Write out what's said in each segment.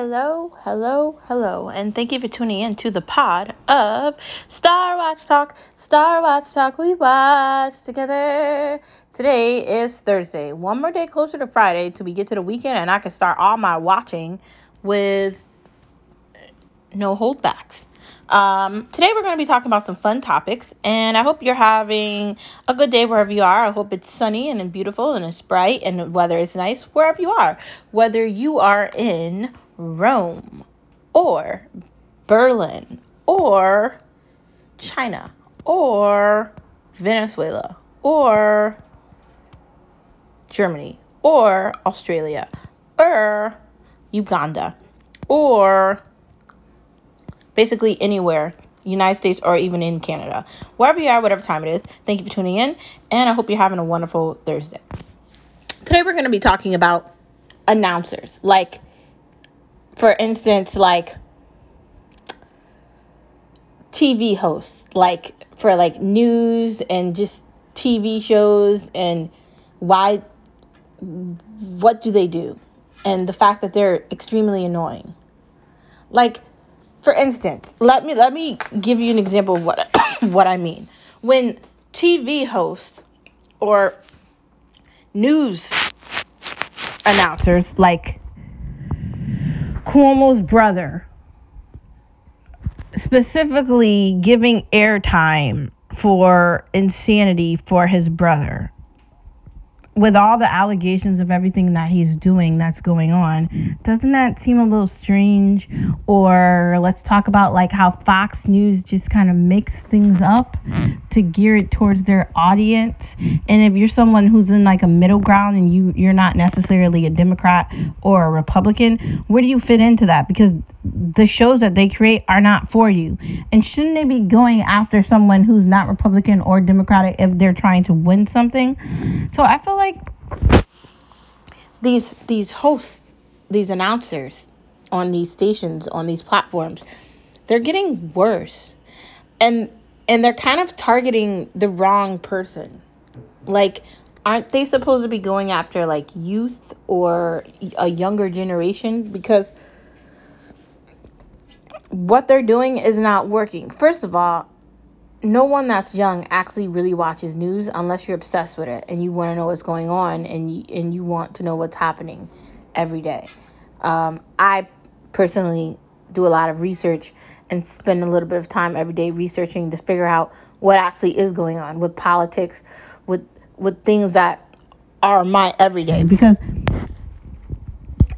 Hello, hello, hello, and thank you for tuning in to the pod of Star Watch Talk. Star Watch Talk, we watch together. Today is Thursday. One more day closer to Friday till we get to the weekend, and I can start all my watching with no holdbacks. Um, today we're going to be talking about some fun topics, and I hope you're having a good day wherever you are. I hope it's sunny and beautiful and it's bright and the weather is nice wherever you are. Whether you are in Rome or Berlin or China or Venezuela or Germany or Australia or Uganda or basically anywhere, United States or even in Canada. Wherever you are, whatever time it is, thank you for tuning in, and I hope you're having a wonderful Thursday. Today we're going to be talking about announcers. Like, for instance, like TV hosts, like for like news and just TV shows and why what do they do? And the fact that they're extremely annoying. Like for instance, let me let me give you an example of what what I mean. When TV hosts or news announcers like Cuomo's brother specifically giving airtime for insanity for his brother with all the allegations of everything that he's doing that's going on, doesn't that seem a little strange? Or let's talk about like how Fox News just kind of makes things up to gear it towards their audience. And if you're someone who's in like a middle ground and you you're not necessarily a Democrat or a Republican, where do you fit into that? Because the shows that they create are not for you. And shouldn't they be going after someone who's not Republican or Democratic if they're trying to win something? So I feel like these these hosts, these announcers on these stations, on these platforms, they're getting worse. And and they're kind of targeting the wrong person. Like aren't they supposed to be going after like youth or a younger generation because what they're doing is not working. First of all, no one that's young actually really watches news unless you're obsessed with it and you want to know what's going on and you, and you want to know what's happening every day. Um, I personally do a lot of research and spend a little bit of time every day researching to figure out what actually is going on with politics, with with things that are my everyday because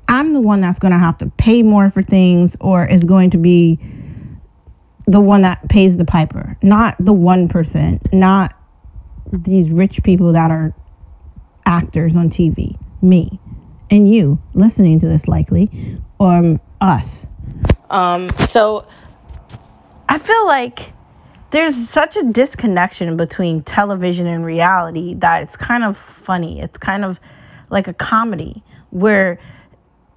I'm the one that's going to have to pay more for things or is going to be the one that pays the piper, not the 1%, not these rich people that are actors on TV, me and you listening to this likely, or um, us. Um, so feel like there's such a disconnection between television and reality that it's kind of funny. It's kind of like a comedy where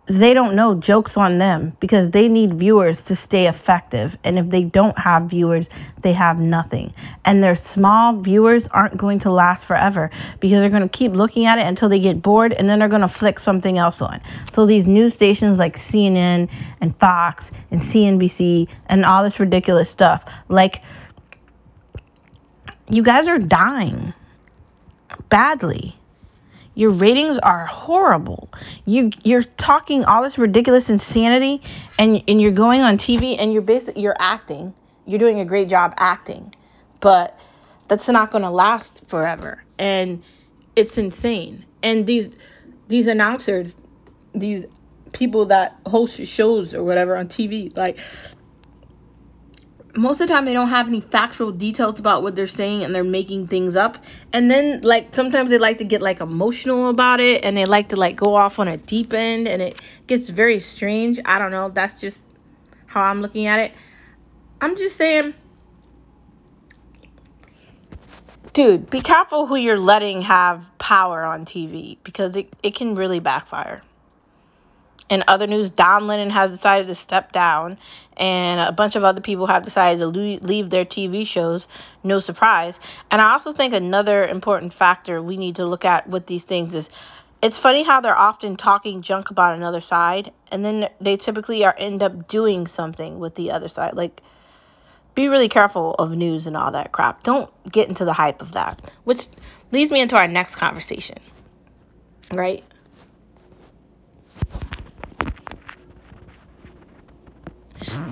they don't know jokes on them because they need viewers to stay effective. And if they don't have viewers they have nothing. And their small viewers aren't going to last forever because they're going to keep looking at it until they get bored and then they're going to flick something else on. So these news stations like CNN and Fox and CNBC and all this ridiculous stuff like you guys are dying badly your ratings are horrible. You you're talking all this ridiculous insanity and and you're going on TV and you're basically you're acting. You're doing a great job acting. But that's not going to last forever. And it's insane. And these these announcers, these people that host shows or whatever on TV, like most of the time they don't have any factual details about what they're saying and they're making things up. And then like sometimes they like to get like emotional about it and they like to like go off on a deep end and it gets very strange. I don't know. That's just how i'm looking at it. I'm just saying dude be careful who you're letting have power on tv because it, it can really backfire in other news, Don Lemon has decided to step down, and a bunch of other people have decided to leave their TV shows. No surprise. And I also think another important factor we need to look at with these things is it's funny how they're often talking junk about another side and then they typically are end up doing something with the other side. Like be really careful of news and all that crap. Don't get into the hype of that. Which leads me into our next conversation. Right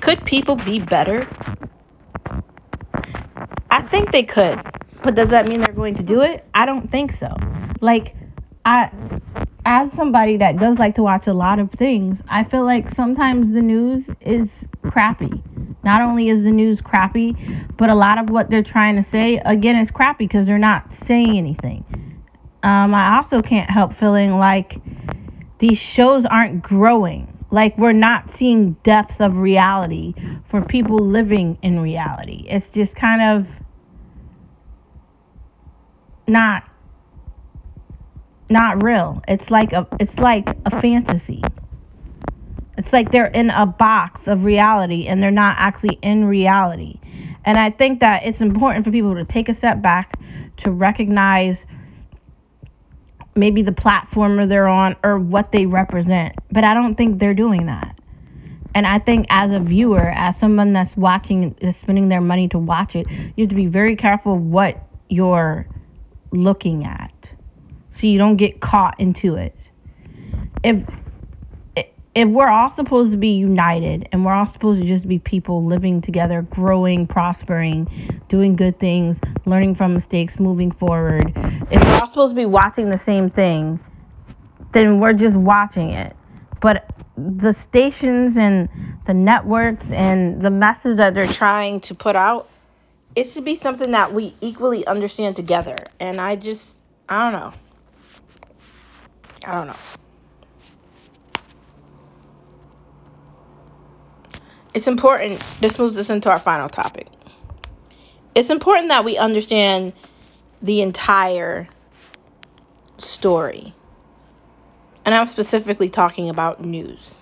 could people be better i think they could but does that mean they're going to do it i don't think so like I as somebody that does like to watch a lot of things, I feel like sometimes the news is crappy. Not only is the news crappy, but a lot of what they're trying to say again is crappy because they're not saying anything. Um, I also can't help feeling like these shows aren't growing. Like we're not seeing depths of reality for people living in reality. It's just kind of not not real. It's like a it's like a fantasy. It's like they're in a box of reality and they're not actually in reality. And I think that it's important for people to take a step back to recognize maybe the platform they're on or what they represent. But I don't think they're doing that. And I think as a viewer, as someone that's watching, is spending their money to watch it, you have to be very careful what you're looking at so you don't get caught into it. If if we're all supposed to be united and we're all supposed to just be people living together, growing, prospering, doing good things, learning from mistakes, moving forward, if we're all supposed to be watching the same thing, then we're just watching it. But the stations and the networks and the message that they're trying to put out, it should be something that we equally understand together. And I just, I don't know. I don't know. It's important. This moves us into our final topic. It's important that we understand the entire story. And I'm specifically talking about news.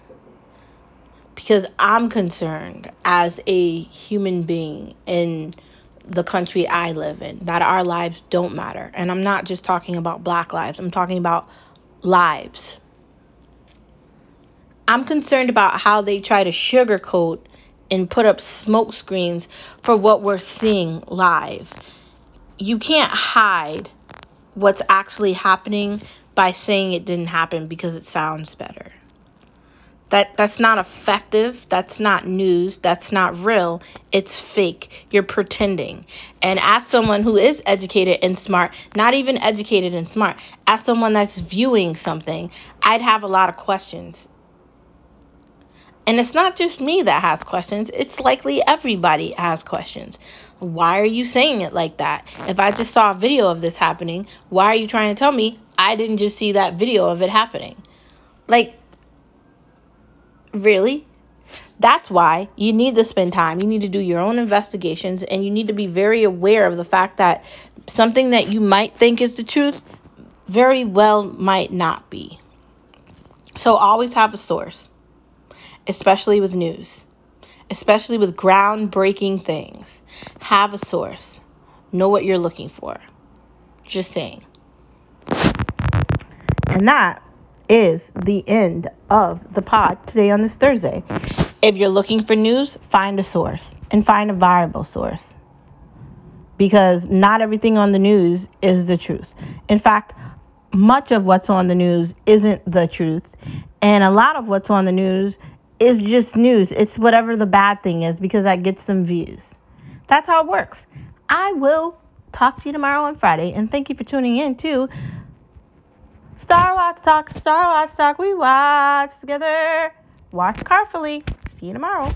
Because I'm concerned as a human being in the country I live in that our lives don't matter. And I'm not just talking about black lives, I'm talking about lives. I'm concerned about how they try to sugarcoat and put up smoke screens for what we're seeing live. You can't hide what's actually happening by saying it didn't happen because it sounds better. That that's not effective. That's not news. That's not real. It's fake. You're pretending. And as someone who is educated and smart, not even educated and smart, as someone that's viewing something, I'd have a lot of questions. And it's not just me that has questions, it's likely everybody has questions. Why are you saying it like that? If I just saw a video of this happening, why are you trying to tell me I didn't just see that video of it happening? Like, Really? That's why you need to spend time. You need to do your own investigations and you need to be very aware of the fact that something that you might think is the truth very well might not be. So always have a source, especially with news, especially with groundbreaking things. Have a source. Know what you're looking for. Just saying. And that is the end of the pod today on this Thursday. If you're looking for news, find a source and find a viable source. Because not everything on the news is the truth. In fact, much of what's on the news isn't the truth. And a lot of what's on the news is just news. It's whatever the bad thing is because that gets them views. That's how it works. I will talk to you tomorrow on Friday. And thank you for tuning in to Star Watch Talk, Star Watch Talk, we watch together. Watch carefully. See you tomorrow.